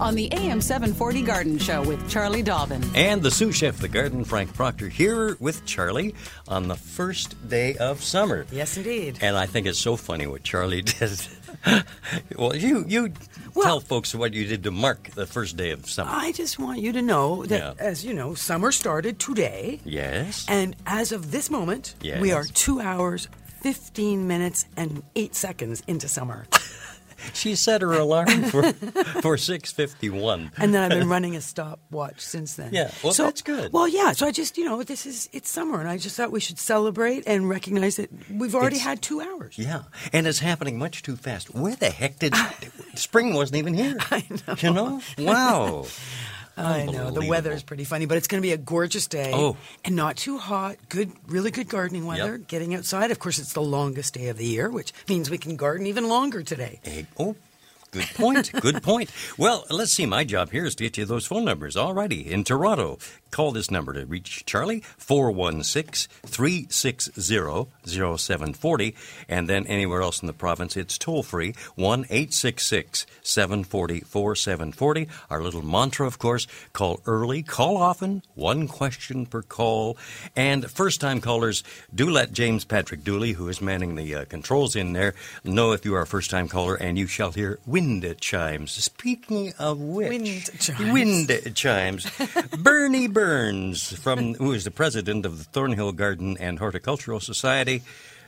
on the AM 740 Garden Show with Charlie Dobbin. And the sous chef, the garden, Frank Proctor, here with Charlie on the first day of summer. Yes, indeed. And I think it's so funny what Charlie did. well, you you Well- tell folks what you did to mark the first day of summer. I just want you to know that, Yeah. as you know, summer started today. yes. And as of this moment, Yes. we are two hours, 15 minutes, and eight seconds into summer. she set her alarm for for six fifty one. And then I've been running a stopwatch since then. Yeah, well, so, that's good. Well, yeah. So I just, you know, this is, it's summer, and I just thought we should celebrate and recognize that we've already It's- had two hours. Yeah, and it's happening much too fast. Where the heck did spring wasn't even here? I know. You know? Wow. I know the weather is pretty funny, but it's going to be a gorgeous day. Oh. and not too hot. Good, really good gardening weather. Yep. Getting outside. Of course, it's the longest day of the year, which means we can garden even longer today. Egg. Oh, good point. Good point. Well, let's see. My job here is to get you those phone numbers. Alrighty. In Toronto, call this number to reach Charlie, 416 360 0740. And then anywhere else in the province, it's toll free, 1 866 740 4740. Our little mantra, of course, call early, call often, one question per call. And first time callers, do let James Patrick Dooley, who is manning the uh, controls in there, know if you are a first time caller, and you shall hear wind chimes. Speaking of which, Wind chimes. wind chimes. Bernie Burns, from who is the president of the Thornhill Garden and Horticultural Society,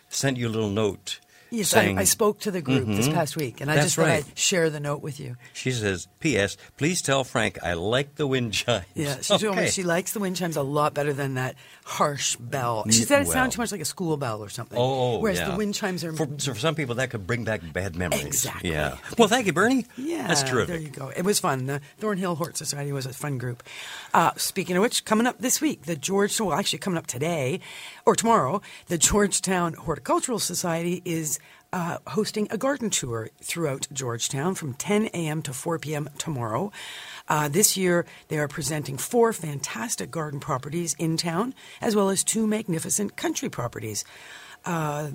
sent you a little note. Yes, I, saying, I spoke to the group this past week, and I just thought right. I'd share the note with you. She says, P.S. Please tell Frank I like the wind chimes. Yeah, she told me she likes the wind chimes a lot better than that harsh bell. She said it well. sounded too much like a school bell or something. Oh, whereas yeah. the wind chimes are For, so for some people, that could bring back bad memories. Exactly. Yeah. Well, thank you, Bernie. Yeah, That's terrific. There you go. It was fun. The Thornhill Hort Society was a fun group. Uh, speaking of which, coming up this week, the George, well, actually coming up today or tomorrow, the Georgetown Horticultural Society is uh, hosting a garden tour throughout Georgetown from 10 a.m. to 4 p.m. tomorrow. Uh, this year, they are presenting four fantastic garden properties in town, as well as two magnificent country properties. Uh,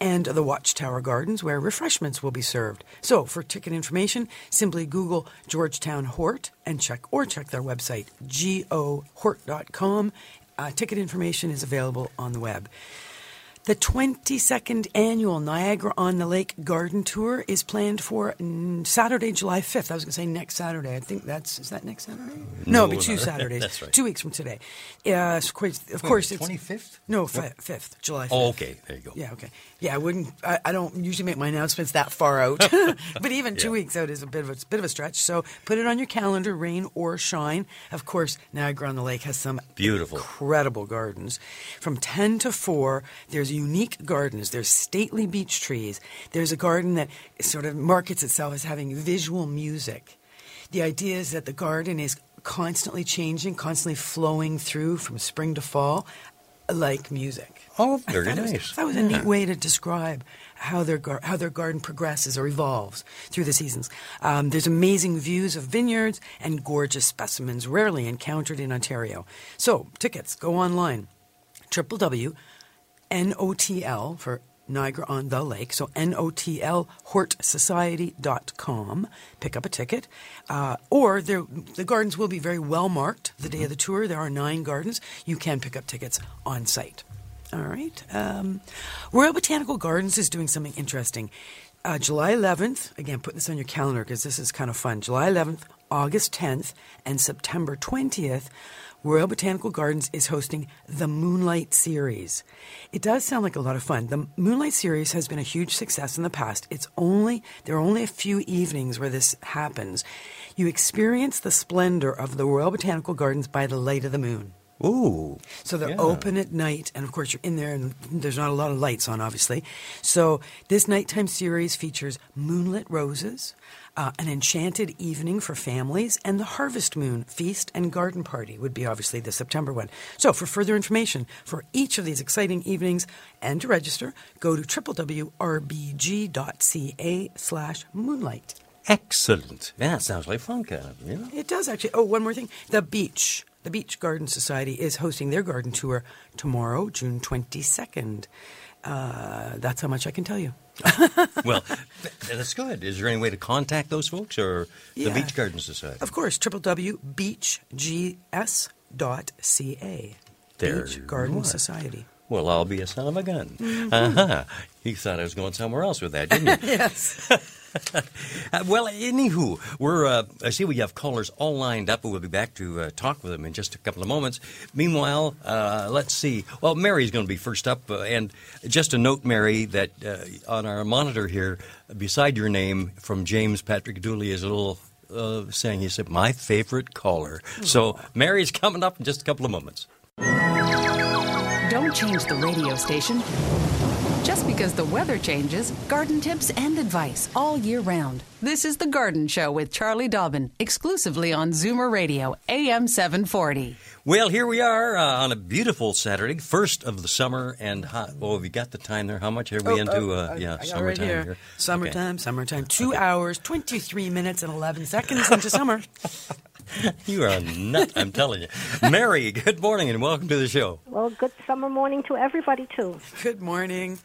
and the Watchtower Gardens, where refreshments will be served. So, for ticket information, simply Google Georgetown Hort and check or check their website gohort.com. Uh, ticket information is available on the web. The 22nd annual Niagara on the Lake Garden Tour is planned for mm, Saturday, July 5th. I was going to say next Saturday. I think that's is that next Saturday? No, it'll be two no, Saturdays. that's right. Two weeks from today. Yeah, of course, of course it's 25th? No, fi- 5th, July 5th. Oh, okay. There you go. Yeah, okay. Yeah, I wouldn't. I, I don't usually make my announcements that far out, but even two Yeah. weeks out is a bit of a a bit of a stretch. So put it on your calendar, rain or shine. Of course, Niagara on the Lake has some Beautiful. incredible gardens. From ten to four, there's unique gardens. There's stately beech trees. There's a garden that sort of markets itself as having visual music. The idea is that the garden is constantly changing, constantly flowing through from spring to fall, like music. Oh, very That was, nice. that was a neat way to describe how their gar- how their garden progresses or evolves through the seasons. Um, there's amazing views of vineyards and gorgeous specimens rarely encountered in Ontario. So tickets go online, www NOTL for Niagara on the Lake. So NOTL hortsociety.com. Pick up a ticket. Uh, or there- the gardens will be very well marked the day of the tour. There are nine gardens. You can pick up tickets on site. All right. Um, Royal Botanical Gardens is doing something interesting. Uh, July 11th, again, put this on your calendar because this is kind of fun. July 11th, August 10th, and September 20th Royal Botanical Gardens is hosting the Moonlight Series. It does sound like a lot of fun. The Moonlight Series has been a huge success in the past. It's only there are only a few evenings where this happens. You experience the splendor of the Royal Botanical Gardens by the light of the moon. Ooh. So they're Yeah. open at night, and of course you're in there, and there's not a lot of lights on, obviously. So this nighttime series features moonlit roses, uh, an enchanted evening for families, and the Harvest Moon feast and garden party would be obviously the September one. So for further information for each of these exciting evenings and to register, go to www.rbg.ca slash moonlight. Excellent. Yeah, sounds like fun, kind of. You know? It does actually. Oh, one more thing. The beach. The Beach Garden Society is hosting their garden tour tomorrow, June 22nd. Uh, that's how much I can tell you. well, that's good. Is there any way to contact those folks or the Yeah. Beach Garden Society? Of course, www.beachgs.ca. There Beach Garden. Society. Well, I'll be a son of a gun. Mm-hmm. Uh-huh. You thought I was going somewhere else with that, didn't you? Yes. Uh, well, anywho, we're uh, I see we have callers all lined up, and we'll be back to uh, talk with them in just a couple of moments. Meanwhile, uh, let's see. Well, Mary's going to be first up, uh, and just a note, Mary, that uh, on our monitor here, beside your name from James Patrick Dooley is a little saying he said my favorite caller. So Mary's coming up in just a couple of moments. Don't change the radio station. Just because the weather changes, garden tips and advice all year round. This is The Garden Show with Charlie Dobbin, exclusively on Zoomer Radio, AM 740. Well, here we are uh, on a beautiful Saturday, first of the summer, and hot. Oh, have you got the time there? How much are we into? Uh, I- yeah, I summertime right here. here. Summertime, summertime. Two hours, 23 minutes, and 11 seconds into summer. You are a nut, I'm telling you. Mary, good morning and welcome to the show. Well, good summer morning to everybody, too. Good morning.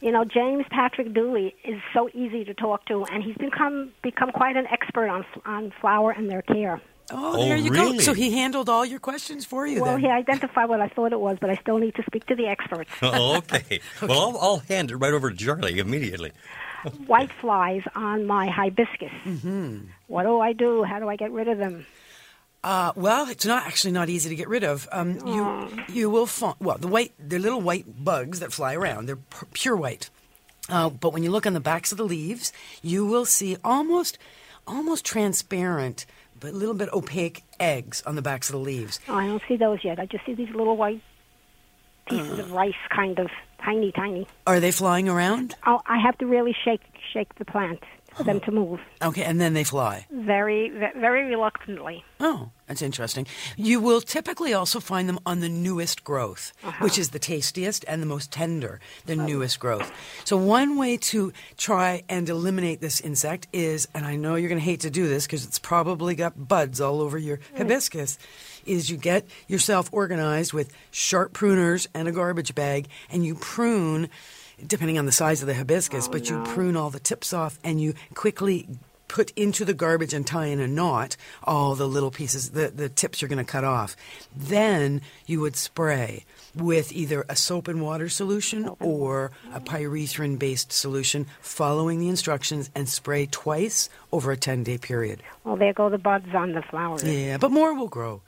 You know, James Patrick Dooley is so easy to talk to, and he's become become quite an expert on on flower and their care. Oh, Oh, there you really? go. So he handled all your questions for you Well, then. he identified what I thought it was, but I still need to speak to the experts. Oh, okay. Well, I'll, I'll hand it right over to Charlie immediately. White flies on my hibiscus. Mm-hmm. What do I do? How do I get rid of them? Uh, well, it's not actually not easy to get rid of. Um, you you will find well the white they're little white bugs that fly around. They're p- pure white. Uh, but when you look on the backs of the leaves, you will see almost almost transparent but a little bit opaque eggs on the backs of the leaves. Oh, I don't see those yet. I just see these little white pieces of rice, kind of tiny, tiny. Are they flying around? Oh, I have to really shake shake the plant for them to move. Okay, and then they fly. Very, very reluctantly. Oh, that's interesting. You will typically also find them on the newest growth, uh-huh. which is the tastiest and the most tender, the newest growth. So, one way to try and eliminate this insect is, and I know you're going to hate to do this because it's probably got buds all over your hibiscus, is you get yourself organized with sharp pruners and a garbage bag and you prune. Depending on the size of the hibiscus, but you prune all the tips off and you quickly put into the garbage and tie in a knot all the little pieces, the, the tips you're going to cut off. Then you would spray with either a soap and water solution or a pyrethrin based solution, following the instructions, and spray twice over a 10 day period. Well, there go the buds on the flowers. Yeah, but more will grow.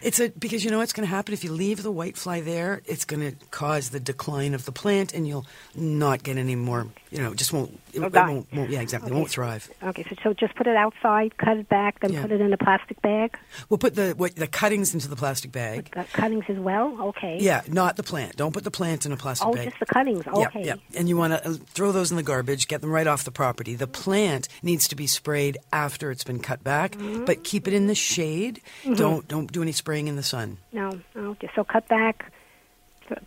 It's a because you know what's going to happen if you leave the white fly there. It's going to cause the decline of the plant, and you'll not get any more. You know, just won't. It, it won't, won't. Yeah, exactly. It won't thrive. Okay, so, so just put it outside, cut it back, then Yeah. put it in a plastic bag. We'll put the what, the cuttings into the plastic bag. Got cuttings as well. Okay. Yeah, not the plant. Don't put the plant in a plastic Oh, bag. just the cuttings. Okay. yeah. And you want to uh, throw those in the garbage, get them right off the property. The plant needs to be sprayed after it's been cut back, Mm-hmm. but keep it in the shade. Don't don't do any spraying in the sun. No, no. Just so cut back.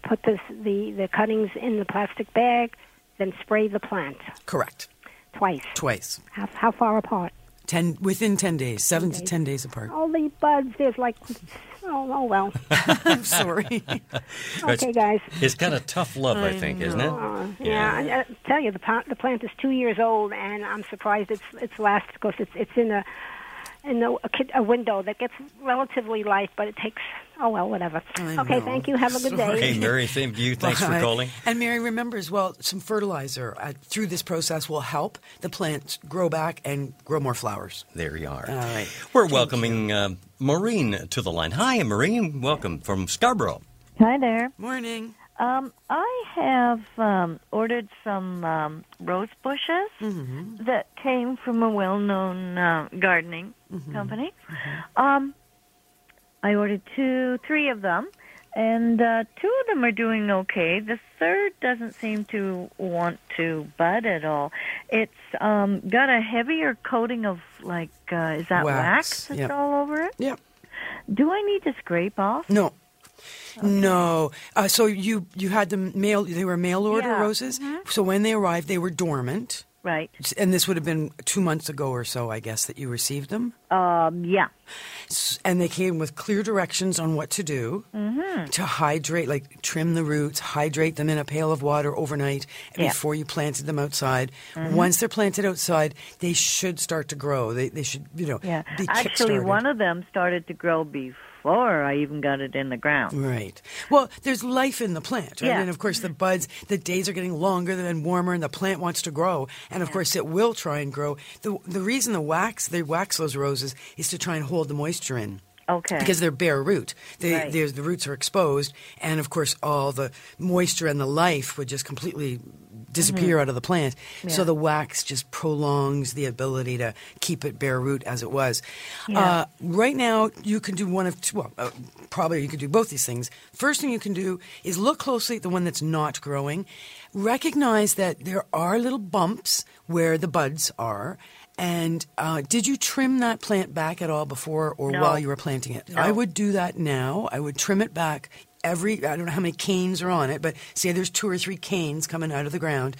Put this, the the cuttings in the plastic bag, then spray the plant Correct. twice. Twice. How, how far apart? Ten within ten days, seven to ten days apart. All the buds. There's like. Oh, oh well. I'm sorry. Okay, guys. It's kind of tough love, I, think, isn't it? Uh, yeah, I, I tell you, the plant, the plant is two years old, and I'm surprised it's it's lasted because it's it's in a in the, a, kid, a window that gets relatively light, but it takes. Oh well, whatever. I okay, know. thank you. Have a good day. Hey, Mary, same to you. Thanks for calling. And Mary, remember as well, some fertilizer uh, through this process will help the plants grow back and grow more flowers. There you are. All right. We're Thank welcoming uh, Maureen to the line. Hi, Maureen. Welcome from Scarborough. Hi there. Morning. Um, I have um, ordered some um, rose bushes that came from a well-known uh, gardening company. Um, I ordered two, three of them, and uh, two of them are doing okay. The third doesn't seem to want to bud at all. It's um, got a heavier coating of like, uh, is that Wax, wax, that's yep. all over it? Yep. Do I need to scrape off? No. No. Uh, so you you had them mail. They were mail order Yeah. roses. So when they arrived, they were dormant. Right. And this would have been two months ago or so, I guess, that you received them. Um, yeah. And they came with clear directions on what to do to hydrate, like trim the roots, hydrate them in a pail of water overnight Yeah. before you planted them outside. Once they're planted outside, they should start to grow. They, they should, you know, Yeah. Actually, one of them started to grow before I even got it in the ground. Right. Well, there's life in the plant, right? Yeah. And of course, the buds, the days are getting longer and warmer, and the plant wants to grow. And of course, it will try and grow. The the reason the wax they wax those roses is to try and hold the moisture in. Okay. Because they're bare root, they, Right. the roots are exposed, and of course, all the moisture and the life would just completely disappear out of the plant. So Mm-hmm. The wax just prolongs the ability to keep it bare root as it was. Yeah. Uh, right now, you can do one of two. Well, uh, probably you can do both these things. First thing you can do is look closely at the one that's not growing. Recognize that there are little bumps where the buds are. And uh, did you trim that plant back at all before or No. while you were planting it? No. I would do that now. I would trim it back every, I don't know how many canes are on it, but say there's two or three canes coming out of the ground.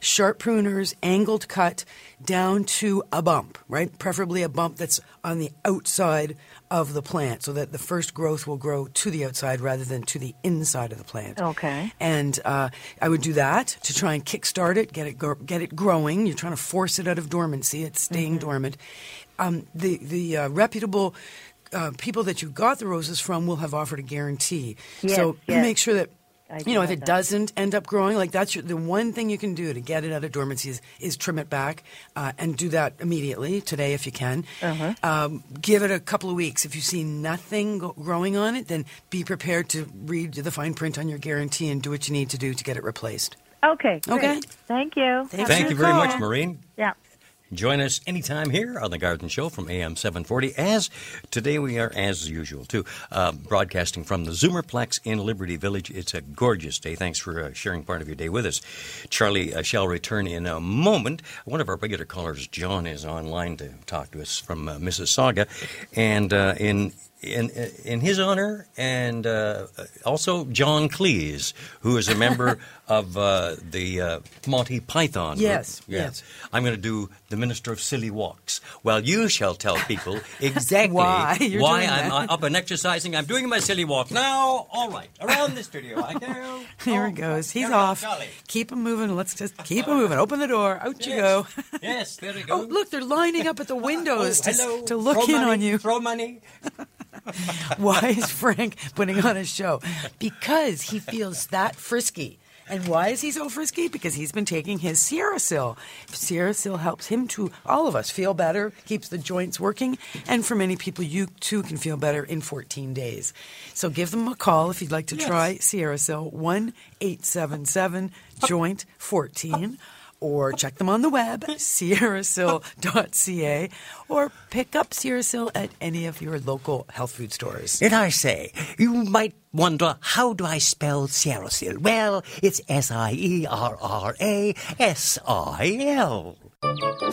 Sharp pruners, angled cut down to a bump, right? Preferably a bump that's on the outside of the plant so that the first growth will grow to the outside rather than to the inside of the plant. Okay. And uh, I would do that to try and kickstart it, get it gro- get it growing. You're trying to force it out of dormancy; it's staying Mm-hmm. dormant. Um, the the uh, reputable uh, people that you got the roses from will have offered a guarantee. Yes, so yes. make sure that. I You know, if it that. doesn't end up growing, like that's your, the one thing you can do to get it out of dormancy is, is trim it back uh, and do that immediately today if you can. Uh-huh. Um, give it a couple of weeks. If you see nothing go- growing on it, then be prepared to read the fine print on your guarantee and do what you need to do to get it replaced. Okay. great. Okay. Thank you. Thanks Thank you very call. much, Maureen. Yeah. Join us anytime here on the Garden Show from AM 740. As today we are, as usual, too, uh, broadcasting from the Zoomerplex in Liberty Village. It's a gorgeous day. Thanks for uh, sharing part of your day with us. Charlie uh, shall return in a moment. One of our regular callers, John, is online to talk to us from uh, Mississauga, and uh, in. In, in his honor, and uh, also John Cleese, who is a member of uh, the uh, Monty Python. Yes, yes. I'm going to do the Minister of Silly Walks. Well, you shall tell people exactly Why you're why I'm that. up and exercising. I'm doing my silly walk now. All right, around the studio I go. Here Oh, he goes. He's carry off. Keep him moving. Let's just keep him moving. Open the door. Out you go. Yes, there we go. Oh, look, they're lining up at the windows Oh, to, to look Throw in money, on you. Throw money. Why is Frank putting on a show? Because he feels that frisky. And why is he so frisky? Because he's been taking his SierraSil. Sierra Sil helps him to, all of us, feel better, keeps the joints working, and for many people, you too can feel better in 14 days. So give them a call if you'd like to try SierraSil, 1 877 Joint 14 or check them on the web, sierrasil.ca, or pick up Sierrasil at any of your local health food stores. And I say, you might wonder, how do I spell Sierrasil? Well, it's S-I-E-R-R-A-S-I-L.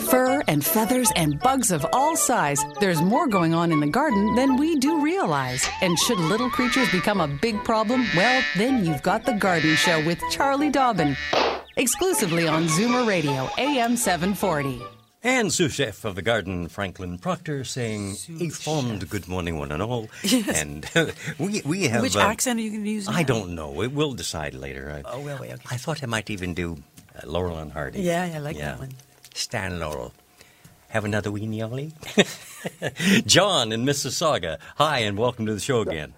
Fur and feathers and bugs of all size. There's more going on in the garden than we do realize. And should little creatures become a big problem, well, then you've got The Garden Show with Charlie Dobbin. Exclusively on Zoomer Radio, AM 740. And sous chef of the garden, Franklin Proctor, saying a fond good morning, one and all. And we we have Which uh, accent are you going to use? I don't know. We- We'll decide later. I, Oh, will we? Okay. I thought I might even do uh, Laurel and Hardy. Yeah, I like that one. Stan Laurel. have another weenie, Ollie? John in Mississauga. Hi, and welcome to the show again.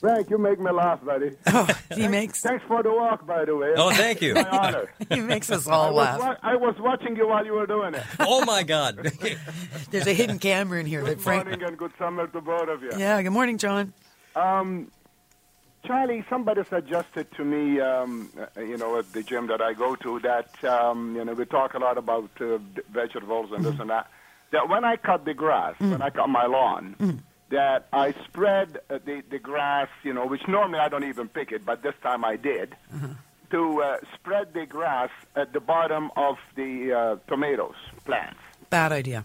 Frank, you make me laugh, buddy. Oh, he makes Thanks for the walk, by the way. Oh, thank you. My honor. he makes us I all was, laugh. wa- I was watching you while you were doing it. Oh, my God. There's a hidden camera in here that Good Frank. morning and good summer to both of you. Yeah. Good morning, John. Um, Charlie, somebody suggested to me, um, uh, you know, at the gym that I go to, that um, you know we talk a lot about uh, vegetables and this and that. That when I cut the grass, when I cut my lawn, that I spread uh, the the grass, you know, which normally I don't even pick it, but this time I did, to uh, spread the grass at the bottom of the uh, tomatoes plants. Bad idea.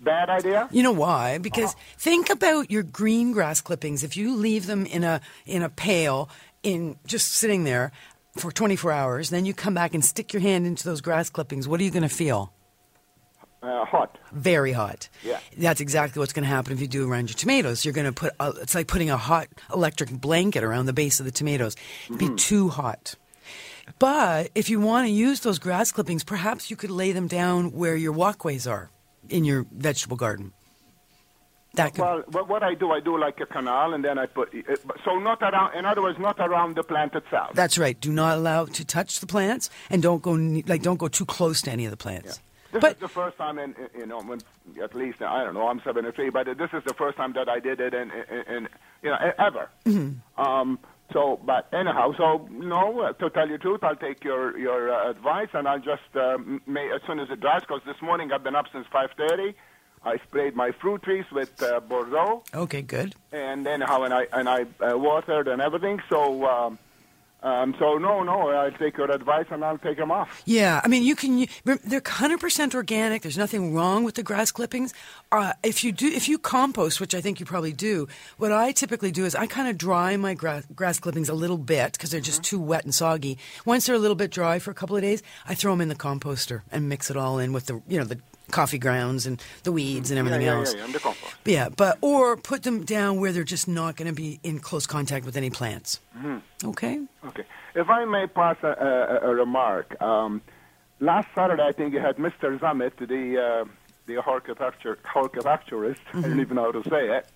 Bad idea? You know why? Because think about your green grass clippings. If you leave them in a in a pail, in just sitting there for 24 hours, then you come back and stick your hand into those grass clippings. What are you going to feel? Uh, hot. Very hot. Yeah. That's exactly what's going to happen if you do around your tomatoes. You're going to put a, it's like putting a hot electric blanket around the base of the tomatoes. It'd be too hot. But if you want to use those grass clippings, perhaps you could lay them down where your walkways are in your vegetable garden. That could, Well, what, what I do, I do like a canal, and then I put uh, so not around. In other words, not around the plant itself. That's right. Do not allow to touch the plants, and don't go like don't go too close to any of the plants. This But is the first time, in, in you know, when, at least I don't know, I'm 73, but this is the first time that I did it, in, in, in you know, ever. Mm-hmm. Um, so, but anyhow, so no, uh, to tell you the truth, I'll take your your uh, advice, and I'll just uh, may as soon as it dries, because this morning I've been up since 5:30. I sprayed my fruit trees with uh, Bordeaux. Okay, good. and then how and I and I uh, watered and everything. So um, um, so no no I'll take your advice and I'll take them off. Yeah, I mean, you can. They're hundred percent organic. There's nothing wrong with the grass clippings. Uh, if you do, if you compost, which I think you probably do, what I typically do is I kind of dry my grass, grass clippings a little bit because they're just too wet and soggy. Once they're a little bit dry for a couple of days, I throw them in the composter and mix it all in with the you know the coffee grounds and the weeds and everything yeah, yeah, else. yeah, yeah, and the compost. Yeah, but or put them down where they're just not going to be in close contact with any plants. Mm-hmm. Okay. Okay, if I may pass a, a, a remark. Um, last Saturday, I think you had Mr. Zammit, the uh, the horticulture, horticulturist. I don't even know how to say it.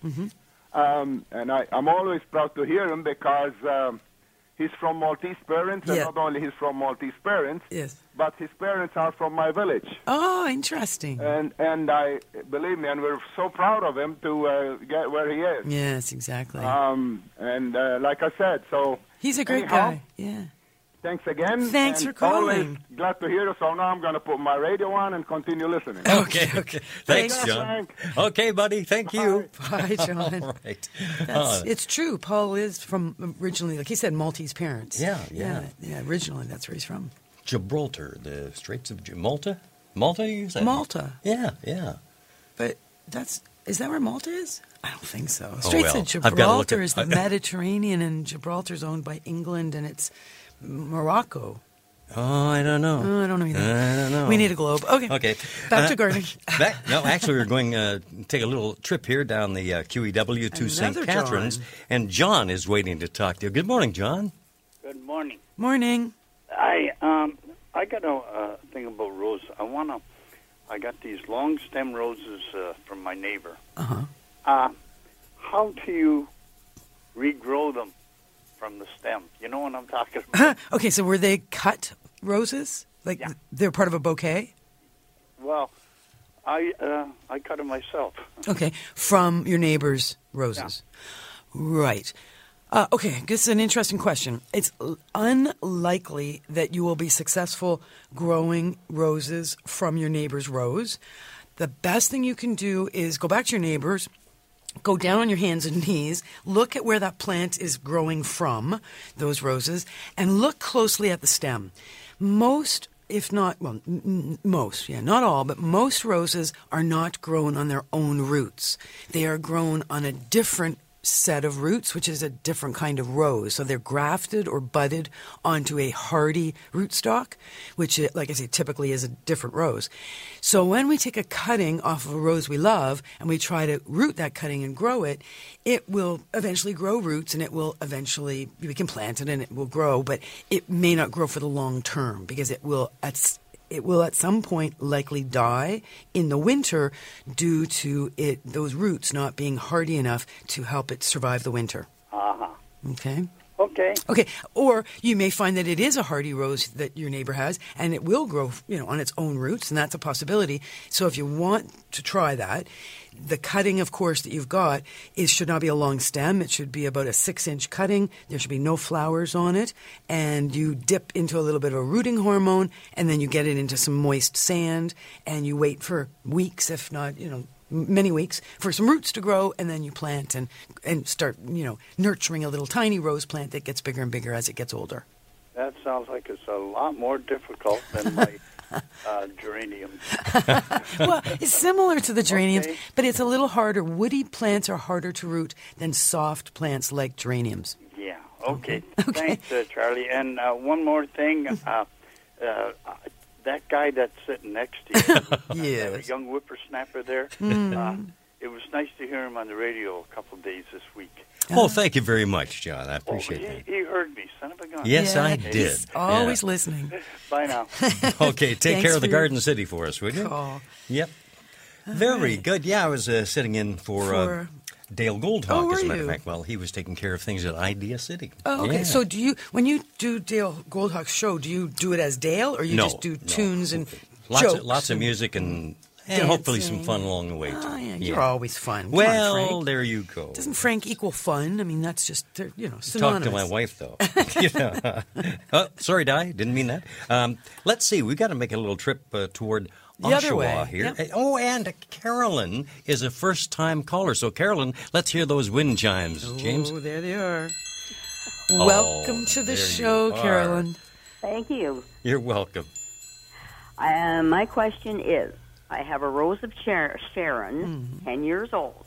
Um, and I, I'm always proud to hear him because um, he's from Maltese parents, and not only he's from Maltese parents, Yes. but his parents are from my village. Oh, interesting. and and I believe me, and we're so proud of him to uh, get where he is. yes, exactly. Um, and uh, like I said, so He's a great anyhow, guy. Yeah. Thanks again. Thanks and for calling. Glad to hear you. So now I'm going to put my radio on and continue listening. Okay. okay. Thanks, Thanks, John. Frank. Okay, buddy. Thank you. Bye, John. All right. Uh, it's true. Paul is from originally, like he said, Maltese parents. Yeah, yeah. yeah. Originally, that's where he's from. Gibraltar, the Straits of Gi- Malta? Malta, you said? Malta, Yeah, yeah. but that's is that where Malta is? I don't think so. Oh, Straits well, of I've gotta look Gibraltar at- is the Mediterranean, and Gibraltar's owned by England, and it's Morocco. Oh, I don't know. Oh, I don't know either. I don't know. We need a globe. Okay. Okay. Back Uh, to gardening. Back, no, actually, we're going to take a little trip here down the uh, QEW to St. Another Catharines, John. and John is waiting to talk to you. Good morning, John. Good morning. Morning. I um I got a uh, thing about roses. I wanna. I got these long stem roses uh, from my neighbor. Uh-huh. Uh How do you regrow them from the stem? You know what I'm talking about? okay, so were they cut roses? Like Yeah. they're part of a bouquet? well, I uh, I cut them myself. Okay, from your neighbor's roses. Right. Uh, okay, this is an interesting question. It's unlikely that you will be successful growing roses from your neighbor's rose. The best thing you can do is go back to your neighbor's, go down on your hands and knees, look at where that plant is growing from, those roses, and look closely at the stem. Most, if not, well, n- most, yeah, not all, but most roses are not grown on their own roots. They are grown on a different set of roots, which is a different kind of rose. So they're grafted or budded onto a hardy rootstock, which, like I say, typically is a different rose. So when we take a cutting off of a rose we love and we try to root that cutting and grow it, it will eventually grow roots and it will eventually, we can plant it and it will grow, but it may not grow for the long term because it will, at, it will at some point likely die in the winter due to it those roots not being hardy enough to help it survive the winter. Uh huh. Okay. Okay. Okay, or you may find that it is a hardy rose that your neighbor has, and it will grow, you know, on its own roots, and that's a possibility. So if you want to try that, the cutting, of course, that you've got is should not be a long stem. It should be about a six-inch cutting. There should be no flowers on it, and you dip into a little bit of a rooting hormone, and then you get it into some moist sand, and you wait for weeks, if not, you know, many weeks for some roots to grow and then you plant and and start you know nurturing a little tiny rose plant that gets bigger and bigger as it gets older That sounds like it's a lot more difficult than my uh, geranium. well it's similar to the geraniums Okay. but it's a little harder woody plants are harder to root than soft plants like geraniums Yeah. Okay. okay. Thanks, uh, Charlie. And uh, one more thing. Uh, uh, that guy that's sitting next to you, that young whippersnapper there, Mm-hmm. uh, it was nice to hear him on the radio a couple of days this week. Oh, thank you very much, John. I Oh, appreciate he, that. he heard me, son of a gun. Yes, Yeah, I he's did. always Yeah. listening Bye now. Okay, take care of the Garden City for us, would you? call. Yep. Very good. Yeah, I was uh, sitting in for, uh, For- Dale Goldhawk, Oh, as a matter of fact. Well, he was taking care of things at Idea City. Oh, okay. Yeah. So, do you when you do Dale Goldhawk's show, do you do it as Dale, or you no, just do no. tunes and lots jokes of, lots of music and, and hopefully some fun along the way, too. Oh, yeah, you're always fun. Come on, Well, Frank. there you go. Doesn't Frank equal fun? I mean, that's just you know Talk to my wife, though. You know. oh, sorry, Di. Didn't mean that. Um, let's see. We've got to make a little trip uh, toward The other Oshawa way, here. yep. Oh, and Carolyn is a first-time caller. So, Carolyn, let's hear those wind chimes, James. Oh, there they are. Oh, Welcome to the show. Carolyn. Thank you. You're welcome. Uh, my question is I have a rose of Shar- Sharon, 10 years old,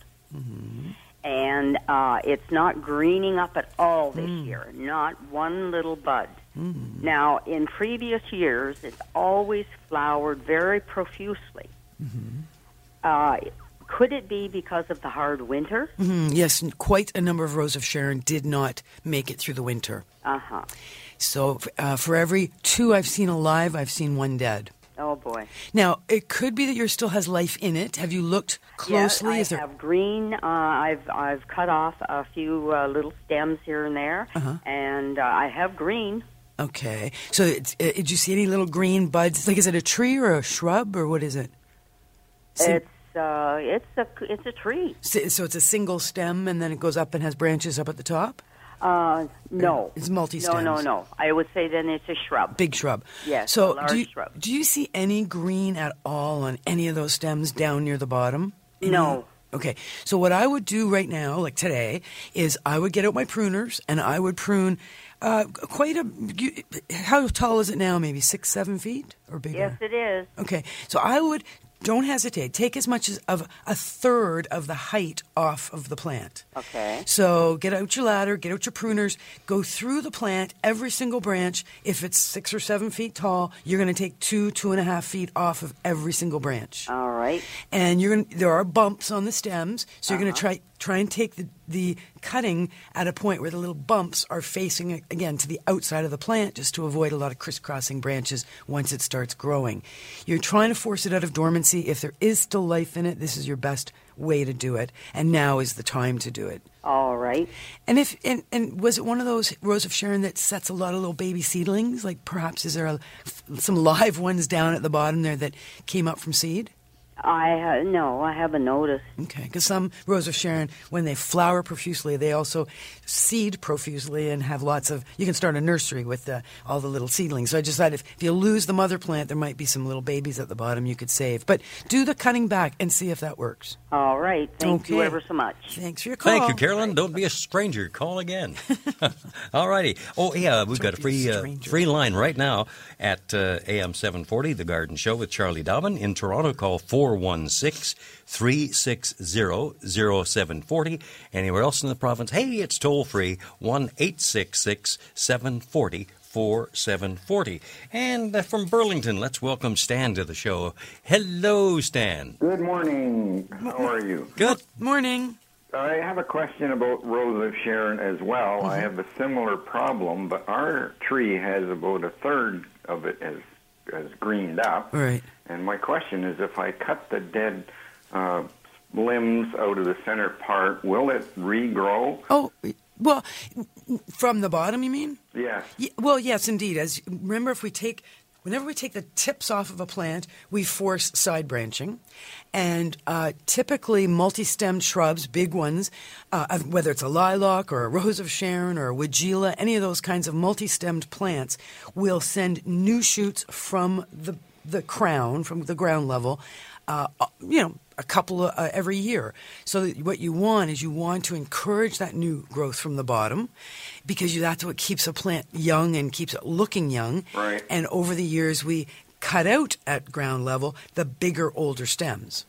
and uh, it's not greening up at all this year, not one little bud. Now, in previous years, it's always flowered very profusely. Uh, could it be because of the hard winter? Mhm, Yes, quite a number of Rose of Sharon did not make it through the winter. Uh huh. So, uh, for every two I've seen alive, I've seen one dead. Oh boy. Now, it could be that yours still has life in it. Have you looked closely? Yes, I Is there- have green. Uh, I've I've cut off a few uh, little stems here and there, Uh-huh. and uh, I have green. Okay. So, it's, uh, did you see any little green buds? Like, is it a tree or a shrub, or what is it? It's uh, it's a it's a tree. Si- So it's a single stem, and then it goes up and has branches up at the top. Uh, no, It's multi no, no, no. I would say then it's a shrub. Big shrub. Yes, So a large do you, shrub. do you see any green at all on any of those stems down near the bottom? Any- No. Okay. So what I would do right now, like today, is I would get out my pruners and I would prune uh, quite a. You, how tall is it now? Maybe six, seven feet or bigger. Yes, it is. Okay, so I would don't hesitate. Take as much as of a third of the height off of the plant. Okay. So get out your ladder, get out your pruners, go through the plant, every single branch. If it's six or seven feet tall, you're going to take two, two and a half feet off of every single branch. All right. And you're going there are bumps on the stems, so you're going Uh-huh. to try try and take the, the cutting at a point where the little bumps are facing again to the outside of the plant, just to avoid a lot of crisscrossing branches once it starts growing. You're trying to force it out of dormancy. If there is still life in it, this is your best way to do it, and now is the time to do it. All right. And if and, and was it one of those Rose of Sharon that sets a lot of little baby seedlings? Like perhaps is there a, some live ones down at the bottom there that came up from seed? I uh, no, I haven't noticed. Okay, because some Rose of Sharon, when they flower profusely, they also seed profusely and have lots of. You can start a nursery with uh, all the little seedlings. So I just thought if, if you lose the mother plant, there might be some little babies at the bottom you could save. But do the cutting back and see if that works. All right. Thank you ever so much. Thanks for your call. Thank you, Carolyn. Don't be a stranger. Call again. All righty. Oh, yeah, we've got a be a free uh, free line right now at uh, AM 740, The Garden Show with Charlie Dobbin. In Toronto, call 416 360 0740. Anywhere else in the province, hey, it's toll free 1 866 740 4740. And uh, from Burlington, let's welcome Stan to the show. Hello, Stan. Good morning. How are you? Good. Morning. I have a question about Rose of Sharon as well. I have a similar problem, but our tree has about a third of it as has greened up. Right. And my question is, if I cut the dead uh, limbs out of the center part, will it regrow? Oh, well, from the bottom, you mean? Yes. Ye- well, yes, indeed. As remember, if we take whenever we take the tips off of a plant, we force side branching, and uh, typically multi-stemmed shrubs, big ones, uh, whether it's a lilac or a rose of Sharon or a weigela, any of those kinds of multi-stemmed plants, will send new shoots from the the crown, from the ground level. Uh, uh, you know, a couple of, uh, every year. So what you want is you want to encourage that new growth from the bottom, because you, that's what keeps a plant young and keeps it looking young. Right. And over the years, we cut out at ground level the bigger, older stems.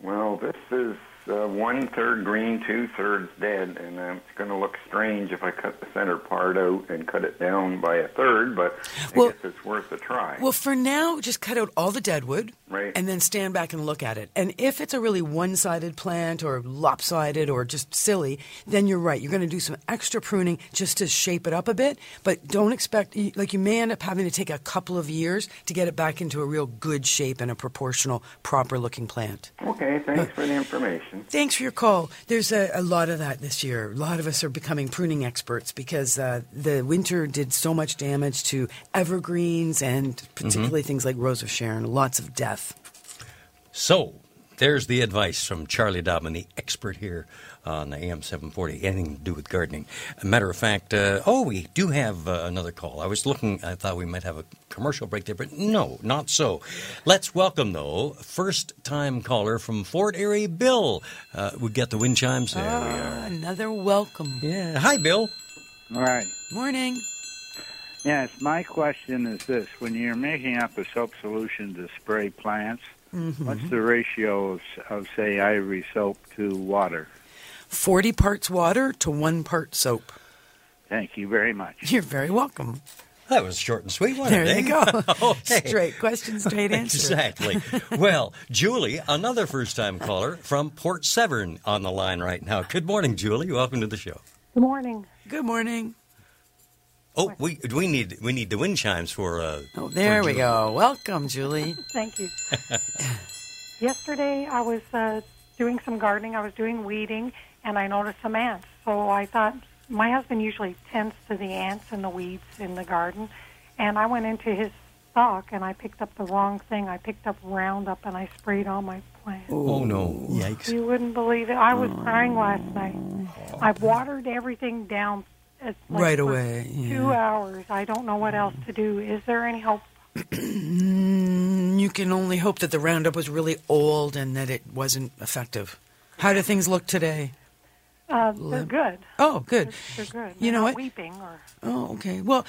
Well, this is uh, one third green, two thirds dead, and uh, it's going to look strange if I cut the center part out and cut it down by a third. But I Well- guess it's worth a try. Well, for now, just cut out all the deadwood. Right. And then stand back and look at it. And if it's a really one sided plant or lopsided or just silly, then you're right. You're going to do some extra pruning just to shape it up a bit. But don't expect, like, you may end up having to take a couple of years to get it back into a real good shape and a proportional, proper looking plant. okay, thanks for the information. Thanks for your call. There's a, a lot of that this year. A lot of us are becoming pruning experts because uh, the winter did so much damage to evergreens and particularly things like Rose of Sharon. Lots of death. So, there's the advice from Charlie Dobbin, the expert here on AM 740, anything to do with gardening. A matter of fact, uh, oh, we do have uh, another call. I was looking, I thought we might have a commercial break there, but no, not so. Let's welcome, though, first time caller from Fort Erie, Bill. Uh, we get the wind chimes. There we Ah, are. another welcome. Yeah. Hi, Bill. All right. Morning. Yes, my question is this: When you're making up a soap solution to spray plants, Mhm. what's the ratio of, of, say, ivory soap to water? 40 parts water to one part soap. Thank you very much. You're very welcome. That was short and sweet, wasn't There it? you eh? go. okay. Straight question, straight answer. Exactly. well, Julie, another first time caller from Port Severn on the line right now. Good morning, Julie. Welcome to the show. Good morning. Good morning. Oh, we we need we need the wind chimes for uh Oh, there for we Julie. go. Welcome, Julie. Thank you. Yesterday, I was uh, doing some gardening. I was doing weeding, and I noticed some ants. So I thought my husband usually tends to the ants and the weeds in the garden, and I went into his stock and I picked up the wrong thing. I picked up Roundup and I sprayed all my plants. Oh no! Yikes! You wouldn't believe it. I was crying last night. I watered everything down at, like, Right away, yeah. Two hours. I don't know what else to do. Is there any hope? Mm, you can only hope that the Roundup was really old and that it wasn't effective. How do things look today? Uh, they're good. Oh, good. They're, they're good. You They're know not what? Weeping or Oh, okay. Well,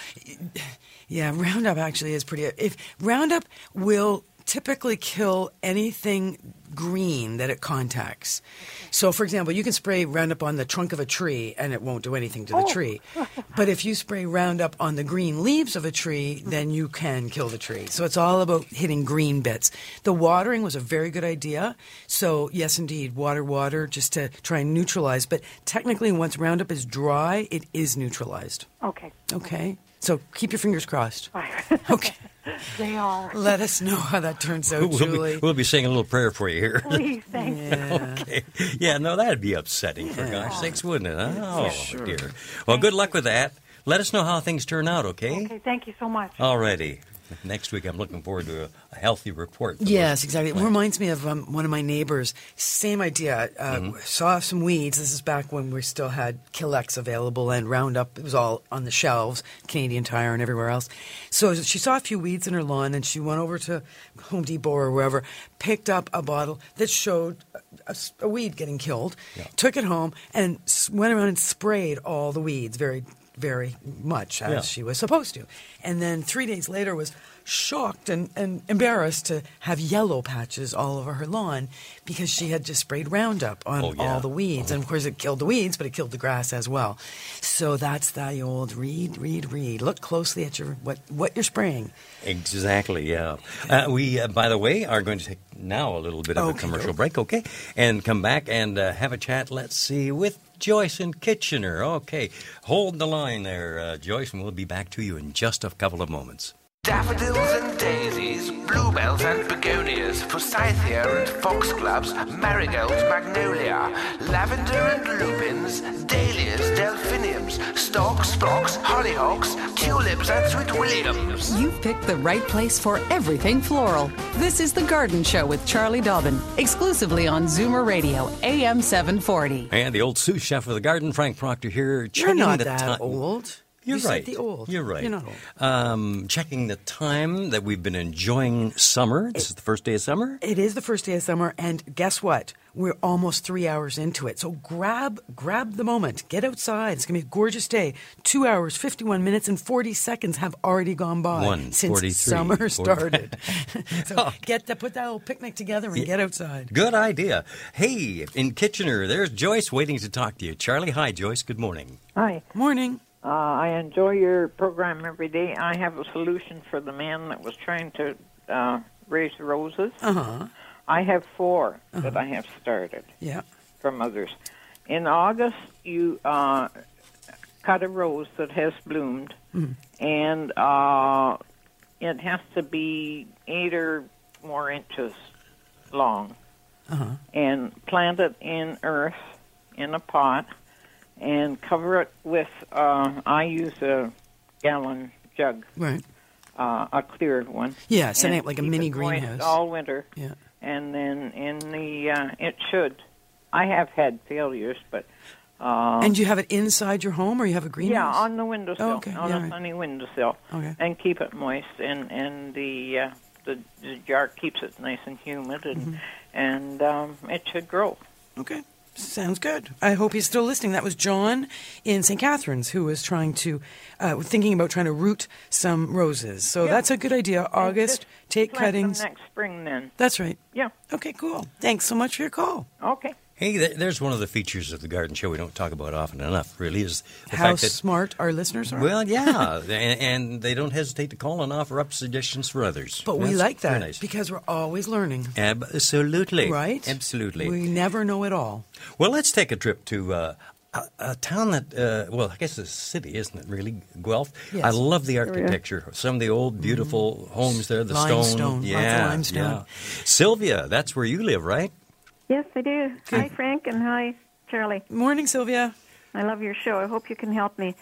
yeah, Roundup actually is pretty. If Roundup will typically kill anything green that it contacts. So, for example, you can spray Roundup on the trunk of a tree and it won't do anything to the Oh. tree. But if you spray Roundup on the green leaves of a tree, then you can kill the tree. So it's all about hitting green bits. The watering was a very good idea. So, yes, indeed, water, water, just to try and neutralize. But technically, once Roundup is dry, it is neutralized. okay. Okay. So keep your fingers crossed. okay. they are. Let us know how that turns out, We'll Julie. be, we'll be saying a little prayer for you here. Please, thank Yeah. okay. Yeah, no, that'd be upsetting for gosh sakes, wouldn't it? Oh, sure. dear. Well, good luck with that. Let us know how things turn out, okay? Okay, thank you so much. All righty. Next week, I'm looking forward to a, a healthy report. Yes, exactly. It reminds me of um, one of my neighbors. Same idea. Uh, Mm-hmm. Saw some weeds. This is back when we still had Killex available and Roundup. It was all on the shelves, Canadian Tire and everywhere else. So she saw a few weeds in her lawn, and she went over to Home Depot or wherever, picked up a bottle that showed a, a weed getting killed, took it home, and went around and sprayed all the weeds very, very much as Yeah. she was supposed to. And then three days later was shocked and, and embarrassed to have yellow patches all over her lawn because she had just sprayed Roundup on Oh, yeah. all the weeds. And of course, it killed the weeds, but it killed the grass as well. So that's the old read, read, read. Look closely at your what, what you're spraying. Exactly, yeah. Uh, we, uh, by the way, are going to take now a little bit of a commercial break, okay? And come back and uh, have a chat, let's see, with Joyce in Kitchener. Okay, hold the line there, uh, Joyce, and we'll be back to you in just a couple of moments. Daffodils and daisies, bluebells and begonias, forsythia and foxgloves, marigolds, magnolia, lavender and lupins, dahlias, delphiniums, stalks, phlox, hollyhocks, tulips and sweet williams. You've picked the right place for everything floral. This is The Garden Show with Charlie Dobbin, exclusively on Zoomer Radio, AM 740. And the old sous chef of the garden, Frank Proctor here. You're not the that ti- old. You're You right. the old. You're right. You're not old. Um, checking the time that we've been enjoying summer. This is the first day of summer. It is the first day of summer, and guess what? We're almost three hours into it. So grab grab the moment. Get outside. It's gonna be a gorgeous day. Two hours, fifty one minutes, and forty seconds have already gone by One, since summer forty- started. so get the, put that little picnic together and get outside. Good idea. Hey, in Kitchener, there's Joyce waiting to talk to you. Charlie, hi, Joyce. Good morning. Hi. Morning. Uh, I enjoy your program every day. I have a solution for the man that was trying to uh, raise roses. Uh huh. I have 4 that I have started Yeah. from others. In August, you uh, cut a rose that has bloomed, Mhm. and uh, it has to be eight or more inches long. Uh huh. and plant it in earth in a pot and cover it with uh, I use a gallon jug, Right. uh, a clear one. Yeah, set up like a mini it greenhouse. all winter. Yeah. And then in the uh, it should. I have had failures, but uh, and you have it inside your home, or you have a greenhouse? yeah, on the windowsill, Oh, okay. on Yeah, a right. sunny windowsill, Okay. and keep it moist. And and the uh, the, the jar keeps it nice and humid, and Mm-hmm. and um, it should grow. Okay. Sounds good. I hope he's still listening. That was John in St. Catharines who was trying to, uh, thinking about trying to root some roses. So Yeah. that's a good idea. August, take cuttings. next spring, then. That's right. Yeah. Okay, cool. Thanks so much for your call. Okay. Hey, there's one of the features of the garden show we don't talk about often enough, really, is the How fact that. smart our listeners are. Well, yeah, and, and they don't hesitate to call and offer up suggestions for others. but we like that nice. because we're always learning. Absolutely. Right? Absolutely. We never know it all. Well, let's take a trip to uh, a, a town that, uh, well, I guess it's a city, isn't it, really? Guelph. Yes. I love the There we are. architecture. Some of the old, beautiful homes there, the Limestone, stone. lots of Yeah, limestone. yeah. Sylvia, that's where you live, right? Yes, I do. Hi, Frank, and hi, Charlie. Morning, Sylvia. I love your show. I hope you can help me.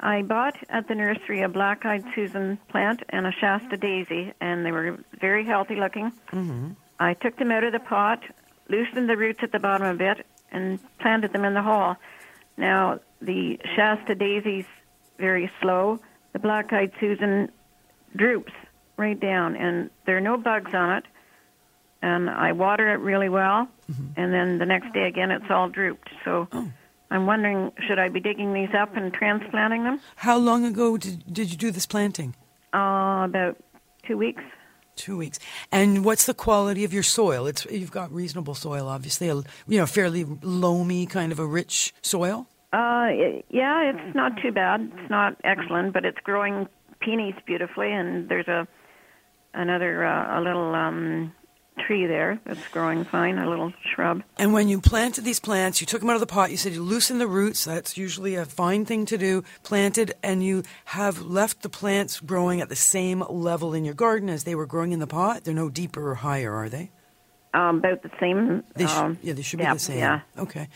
I bought at the nursery a black eyed Susan plant and a Shasta daisy, and they were very healthy looking. Mm-hmm. I took them out of the pot, loosened the roots at the bottom a bit, and planted them in the hall. Now, the Shasta daisy's very slow. The black eyed Susan droops right down, and there are no bugs on it. And I water it really well, and then the next day again, it's all drooped. So I'm wondering, should I be digging these up and transplanting them? How long ago did, did you do this planting? Uh, about two weeks. Two weeks. And what's the quality of your soil? It's you've got reasonable soil, obviously. A, you know, fairly loamy, kind of a rich soil. Uh, it- yeah, it's not too bad. It's not excellent, but it's growing peonies beautifully, and there's a another uh, a little um, tree there that's growing fine, a little shrub. And when you planted these plants, you took them out of the pot. You said you loosened the roots. That's usually a fine thing to do. Planted, and you have left the plants growing at the same level in your garden as they were growing in the pot. They're no deeper or higher, are they? Um, about the same. They sh- um, yeah, they should be depth, the same. Yeah. Okay.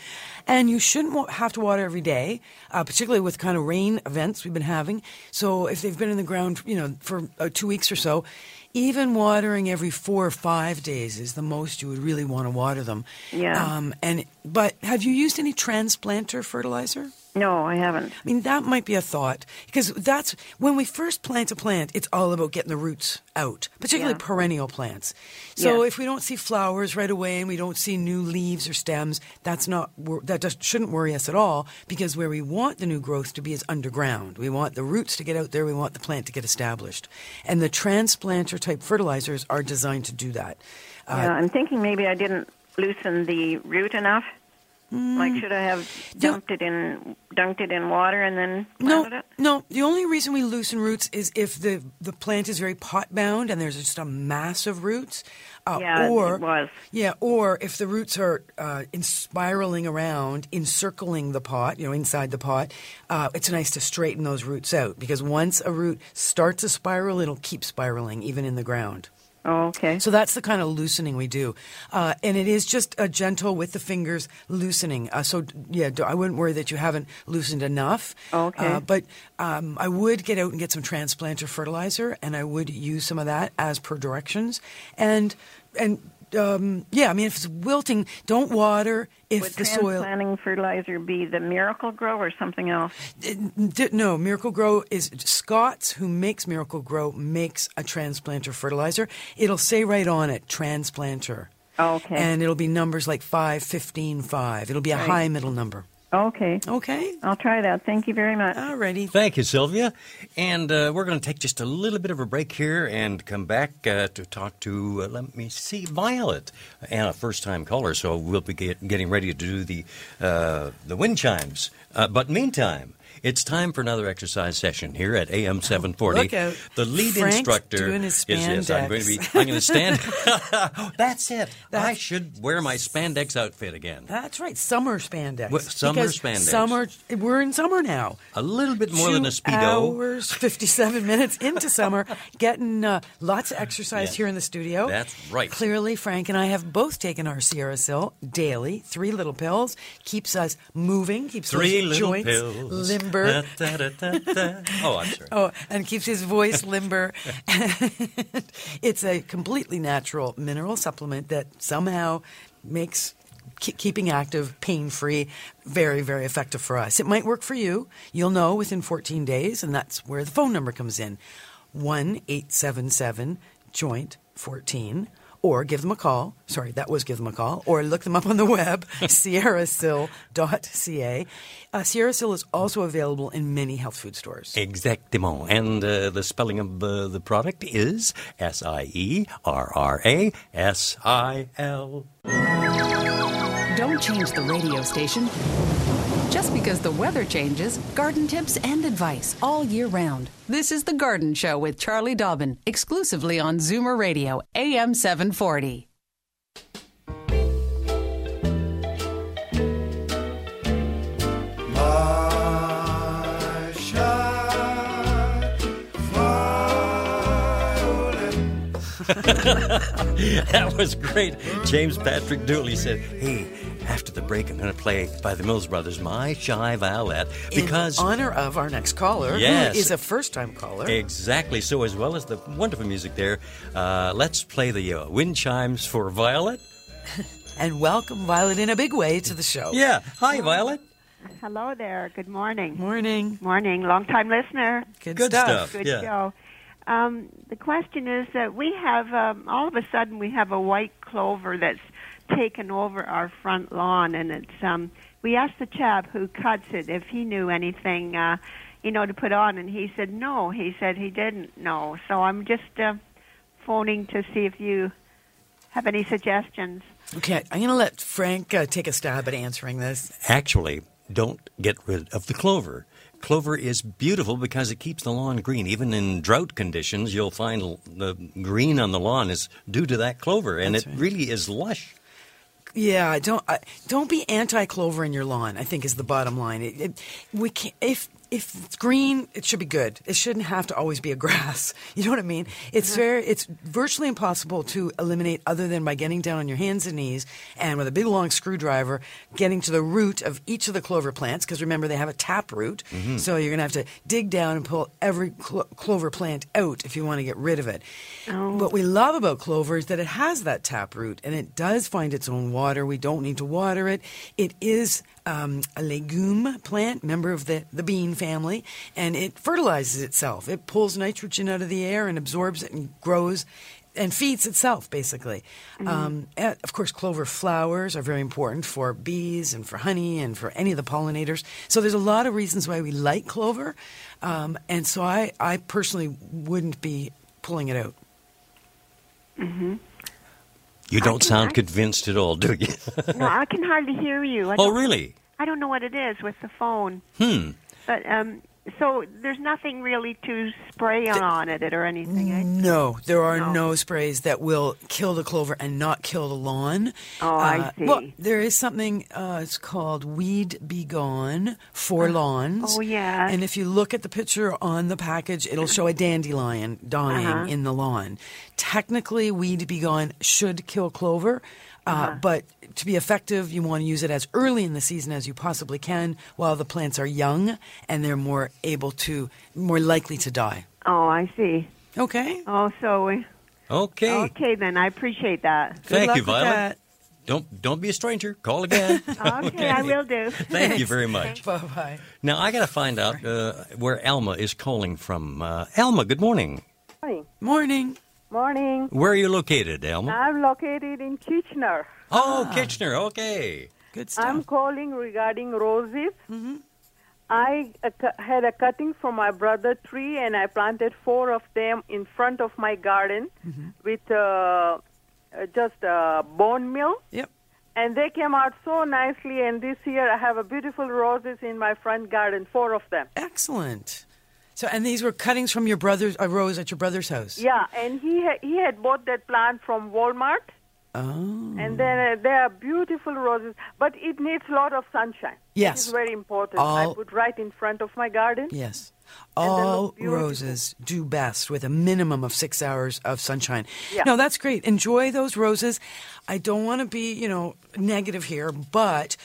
And you shouldn't have to water every day, uh, particularly with kind of rain events we've been having. So if they've been in the ground, you know, for uh, two weeks or so, even watering every four or five days is the most you would really want to water them. Yeah. Um, and but have you used any transplanter fertilizer? No, I haven't. I mean, that might be a thought because that's when we first plant a plant, it's all about getting the roots out, particularly Yeah. perennial plants. So Yeah. if we don't see flowers right away and we don't see new leaves or stems, that's not that just shouldn't worry us at all because where we want the new growth to be is underground. We want the roots to get out there. We want the plant to get established, and the transplanter type fertilizers are designed to do that. Uh, yeah, I'm thinking maybe I didn't loosen the root enough. Like, should I have dumped it in dunked it in water and then No, planted it? no. The only reason we loosen roots is if the the plant is very pot bound and there's just a mass of roots. Uh, Yeah, it or was. yeah, or if the roots are uh, in spiraling around, encircling the pot, you know, inside the pot, uh, it's nice to straighten those roots out because once a root starts to spiral, it'll keep spiraling even in the ground. Oh, okay. So that's the kind of loosening we do, uh, and it is just a gentle with the fingers loosening. Uh, so yeah, I wouldn't worry that you haven't loosened enough. Okay. Uh, but um, I would get out and get some transplanter fertilizer, and I would use some of that as per directions. And and um, yeah, I mean, if it's wilting, don't water if Would the soil. transplanting fertilizer be the Miracle-Gro or something else? No, Miracle-Gro is Scotts who makes Miracle-Gro makes a transplanter fertilizer. It'll say right on it, transplanter. Okay. And it'll be numbers like 5, 15, 5. It'll be a Right. high middle number. Okay. Okay. I'll try that. Thank you very much. All righty. Thank you, Sylvia. And uh, we're going to take just a little bit of a break here and come back uh, to talk to, uh, let me see, Violet, and a first time caller. So we'll be get, getting ready to do the, uh, the wind chimes. Uh, but meantime, it's time for another exercise session here at AM 740. Look out. The lead Frank's instructor is yes, I'm going to be. I'm going to stand. That's it. I should wear my spandex outfit again. That's right, summer spandex. What- summer Because spandex. Summer, we're in summer now. A little bit more than a speedo. hours, 57 minutes into summer, getting uh, lots of exercise Yeah. here in the studio. That's right. Clearly, Frank and I have both taken our SierraSil daily. Three little pills keeps us moving, keeps Three those little joints pills. Limber. Da, da, da. Oh, I'm sorry. Oh, and keeps his voice limber. it's a completely natural mineral supplement that somehow makes ke- keeping active, pain free, very, very effective for us. It might work for you. You'll know within 14 days, and that's where the phone number comes in 1 877 Joint 14. Or give them a call. Sorry, that was give them a call. Or look them up on the web, sierrasil.ca. Uh, SierraSil is also available in many health food stores. Exactement. And uh, the spelling of uh, the product is S I E R R A S I L. Don't change the radio station. Just because the weather changes, garden tips and advice all year round. This is The Garden Show with Charlie Dobbin, exclusively on Zoomer Radio, AM 740. that was great. James Patrick Dooley said, Hey, after the break, I'm going to play by the Mills Brothers, My Shy Violet, because. in honor of our next caller, Yes. who is a first-time caller. Exactly. So, as well as the wonderful music there, uh, let's play the uh, wind chimes for Violet. and welcome Violet in a big way to the show. Yeah. Hi, Violet. Hello there. Good morning. Morning. Morning. Long time listener. Good, Good stuff. stuff, Good yeah. show. Um, the question is that we have um, all of a sudden we have a white clover that's taken over our front lawn, and it's um, we asked the chap who cuts it if he knew anything, uh, you know, to put on, and he said no. He said he didn't know. So I'm just uh, phoning to see if you have any suggestions. Okay, I'm going to let Frank uh, take a stab at answering this. Actually, don't get rid of the clover. Clover is beautiful because it keeps the lawn green. Even in drought conditions, you'll find the green on the lawn is due to that clover, and That's it right. really is lush. Yeah, don't don't be anti-clover in your lawn. I think is the bottom line. It, it, we can if if it's green, it should be good. It shouldn't have to always be a grass. You know what I mean? It's very it's virtually impossible to eliminate other than by getting down on your hands and knees and with a big long screwdriver getting to the root of each of the clover plants because remember they have a tap root. Mhm. So you're going to have to dig down and pull every clo- clover plant out if you want to get rid of it. What we love about clover is that it has that tap root and it does find its own water. We don't need to water it. It is um, a legume plant, member of the, the bean family, and it fertilizes itself. It pulls nitrogen out of the air and absorbs it and grows and feeds itself, basically. Um, of course, clover flowers are very important for bees and for honey and for any of the pollinators. So there's a lot of reasons why we like clover. Um, and so I, I personally wouldn't be pulling it out. Mm-hmm. You don't sound convinced at all, do you? no, I can hardly hear you. Oh, really? I don't know what it is with the phone. Hmm. But um, so there's nothing really to spray on it or anything. eh? No, there are no. sprays that will kill the clover and not kill the lawn. Oh, I Uh, see. Well, there is something. Uh, it's called Weed B Gon for lawns. oh, yes. And if you look at the picture on the package, it'll show a dandelion dying Uh-huh. in the lawn. Technically, Weed B Gon should kill clover. Uh, Uh-huh. But to be effective, you want to use it as early in the season as you possibly can while the plants are young and they're more able to, more likely to die. Oh, I see. Okay. Oh, so we- Okay. okay then. I appreciate that. Thank you, Violet. Don't don't be a stranger. Call again. Okay, I will do. Thank you very much. Bye bye. Now I got to find out uh, where Alma is calling from. Uh, Alma, good morning. Morning. Morning. Morning. Where are you located, Alma? I'm located in Kitchener. Oh, Kitchener. Okay. Good stuff. I'm calling regarding roses. I uh, cu- had a cutting from my brother tree, and I planted four of them in front of my garden with uh, uh, just uh, bone meal. Yep. And they came out so nicely. And this year, I have a beautiful roses in my front garden, four of them. Excellent. So, and these were cuttings from your brother's a rose at your brother's house. Yeah, and he ha- he had bought that plant from Walmart. Oh. And then uh, they are beautiful roses, but it needs a lot of sunshine. Yes. It's very important. I put right in front of my garden. Yes. And they look All roses do best with a minimum of six hours of sunshine. Yeah. No, that's great. Enjoy those roses. I don't want to be, you know, negative here, but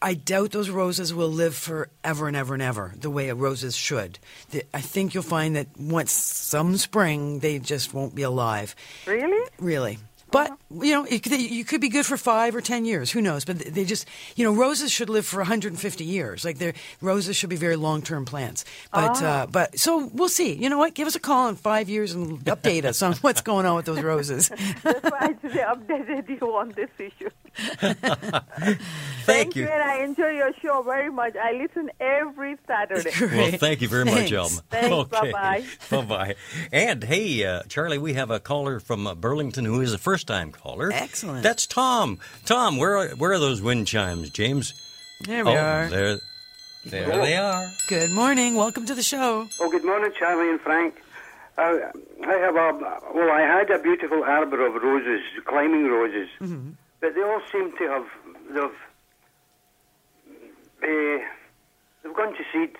I doubt those roses will live forever and ever and ever the way roses should. The- I think you'll find that once some spring, they just won't be alive. Really? Really. But you know, it, you could be good for five or ten years. Who knows? But they just, you know, roses should live for 150 years. Like roses should be very long-term plants. But, Ah. uh, but so we'll see. You know what? Give us a call in five years and update us on what's going on with those roses. That's why I updated you on this issue. Thank you. and I enjoy your show very much. I listen every Saturday. Well, thank you very much, Thanks. Alma. Thanks. Okay. Bye-bye. Bye bye. And hey, uh, Charlie, we have a caller from uh, Burlington who is a first time caller. Excellent. That's Tom. Tom, where are, where are those wind chimes, James? There we oh, are. There, there they are. Good morning. Welcome to the show. Oh, good morning, Charlie and Frank. Uh, I have a well. I had a beautiful arbor of roses, climbing roses, Mm-hmm. But they all seem to have they've uh, they've gone to seed.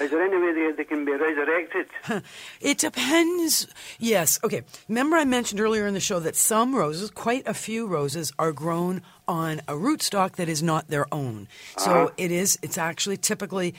Is there any way they, they can be resurrected? It depends. Yes. Okay. Remember, I mentioned earlier in the show that some roses, quite a few roses, are grown on a rootstock that is not their own. So Uh-huh. it is. It's actually typically.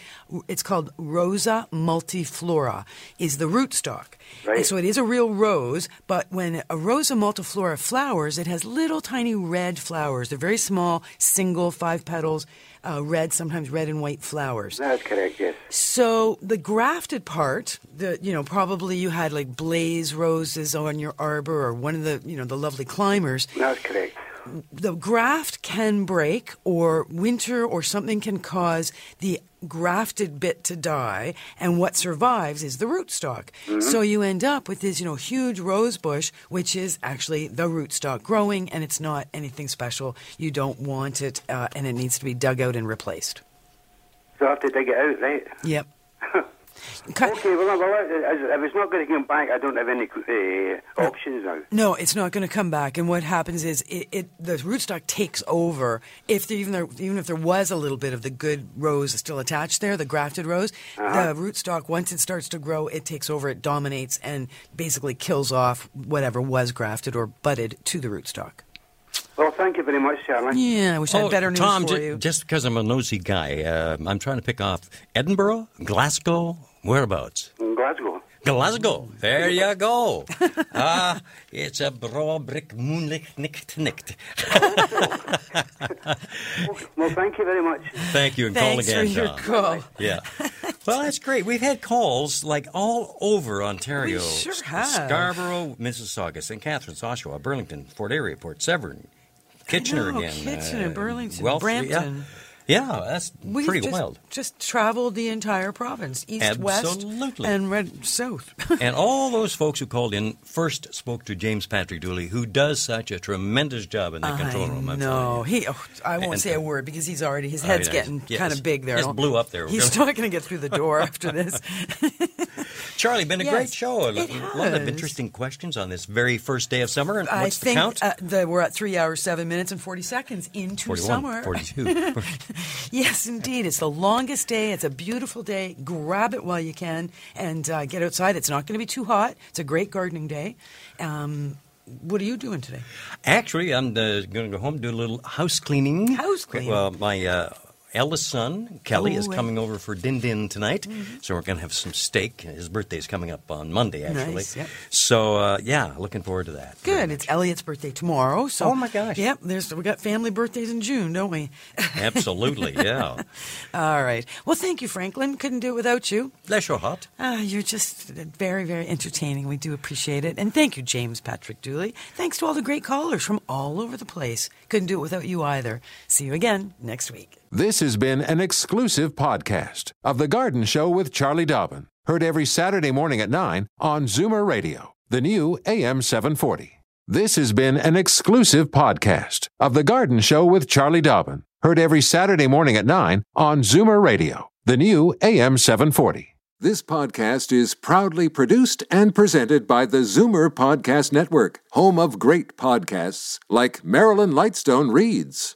It's called Rosa multiflora. Is the rootstock. Right. And So it is a real rose, but when a Rosa multiflora flowers, it has little tiny red flowers. They're very small, single, five petals, uh, red, sometimes red and white flowers. That's correct. Yes. So the grafted part, the you know probably you had like blaze roses on your arbor or one of the you know the lovely climbers. That's correct. The graft can break, or winter or something can cause the grafted bit to die, and what survives is the rootstock. Mhm. So you end up with this you know huge rose bush, which is actually the rootstock growing, and it's not anything special. You don't want it, uh, and it needs to be dug out and replaced. So I have to dig it out, right? Yep. okay. Well, well, if it's not going to come back, I don't have any uh, options now. No, it's not going to come back. And what happens is it, it the rootstock takes over. If there, even there, even if there was a little bit of the good rose still attached there, the grafted rose, Uh-huh. the rootstock once it starts to grow, it takes over, it dominates, and basically kills off whatever was grafted or budded to the rootstock. Well, thank you very much, Charlie. Yeah, I wish I had Oh, better news Tom, for ju- you. just because I'm a nosy guy, uh, I'm trying to pick off Edinburgh, Glasgow, whereabouts? Glasgow. Glasgow. There you go. Ah, it's a brabrick moonlicht nicht nicht. Well, thank you very much. Thank you and Thanks call again, for your Tom. call. Yeah. Well, that's great. We've had calls like all over Ontario. We sure have. Scarborough, Mississauga, St. Catharines, Oshawa, Burlington, Fort Erie, Port Severn, Kitchener know, again. Kitchener, uh, Burlington, Guelph, Brampton. Yeah, Uh, that's We've pretty just, wild. Just traveled the entire province, east, west, Absolutely. and red south. and all those folks who called in first spoke to James Patrick Dooley, who does such a tremendous job in the control room. No, he. Oh, I won't And- say a word because he's already his Oh, head's getting Yes. kind of big there. Just blew up there. He's not going to get through the door after this. Charlie, been a Yes, great show. A lot of interesting questions on this very first day of summer. And I what's the think count? uh, the, we're at three hours, seven minutes, and forty seconds into 41, summer. 42. yes, indeed, it's the longest day. It's a beautiful day. Grab it while you can and uh, get outside. It's not going to be too hot. It's a great gardening day. Um, what are you doing today? Actually, I'm uh, going to go home do a little house cleaning. House cleaning. Well, my uh, eldest son, Kelly, is Oh, coming over for Din Din tonight. So we're going to have some steak. His birthday is coming up on Monday, actually. Nice, yep. So, uh, yeah, looking forward to that. Good. It's Elliot's birthday tomorrow. So Oh, my gosh. Yep. There's we got family birthdays in June, don't we? Absolutely, yeah. All right. Well, thank you, Franklin. Couldn't do it without you. Bless your heart. Uh, you're just very, very entertaining. We do appreciate it. And thank you, James Patrick Dooley. Thanks to all the great callers from all over the place. Couldn't do it without you either. See you again next week. This has been an exclusive podcast of The Garden Show with Charlie Dobbin. Heard every Saturday morning at 9 on Zoomer Radio, the new AM 740. This has been an exclusive podcast of The Garden Show with Charlie Dobbin. Heard every Saturday morning at 9 on Zoomer Radio, the new AM 740. This podcast is proudly produced and presented by the Zoomer Podcast Network, home of great podcasts like Marilyn Lightstone Reads,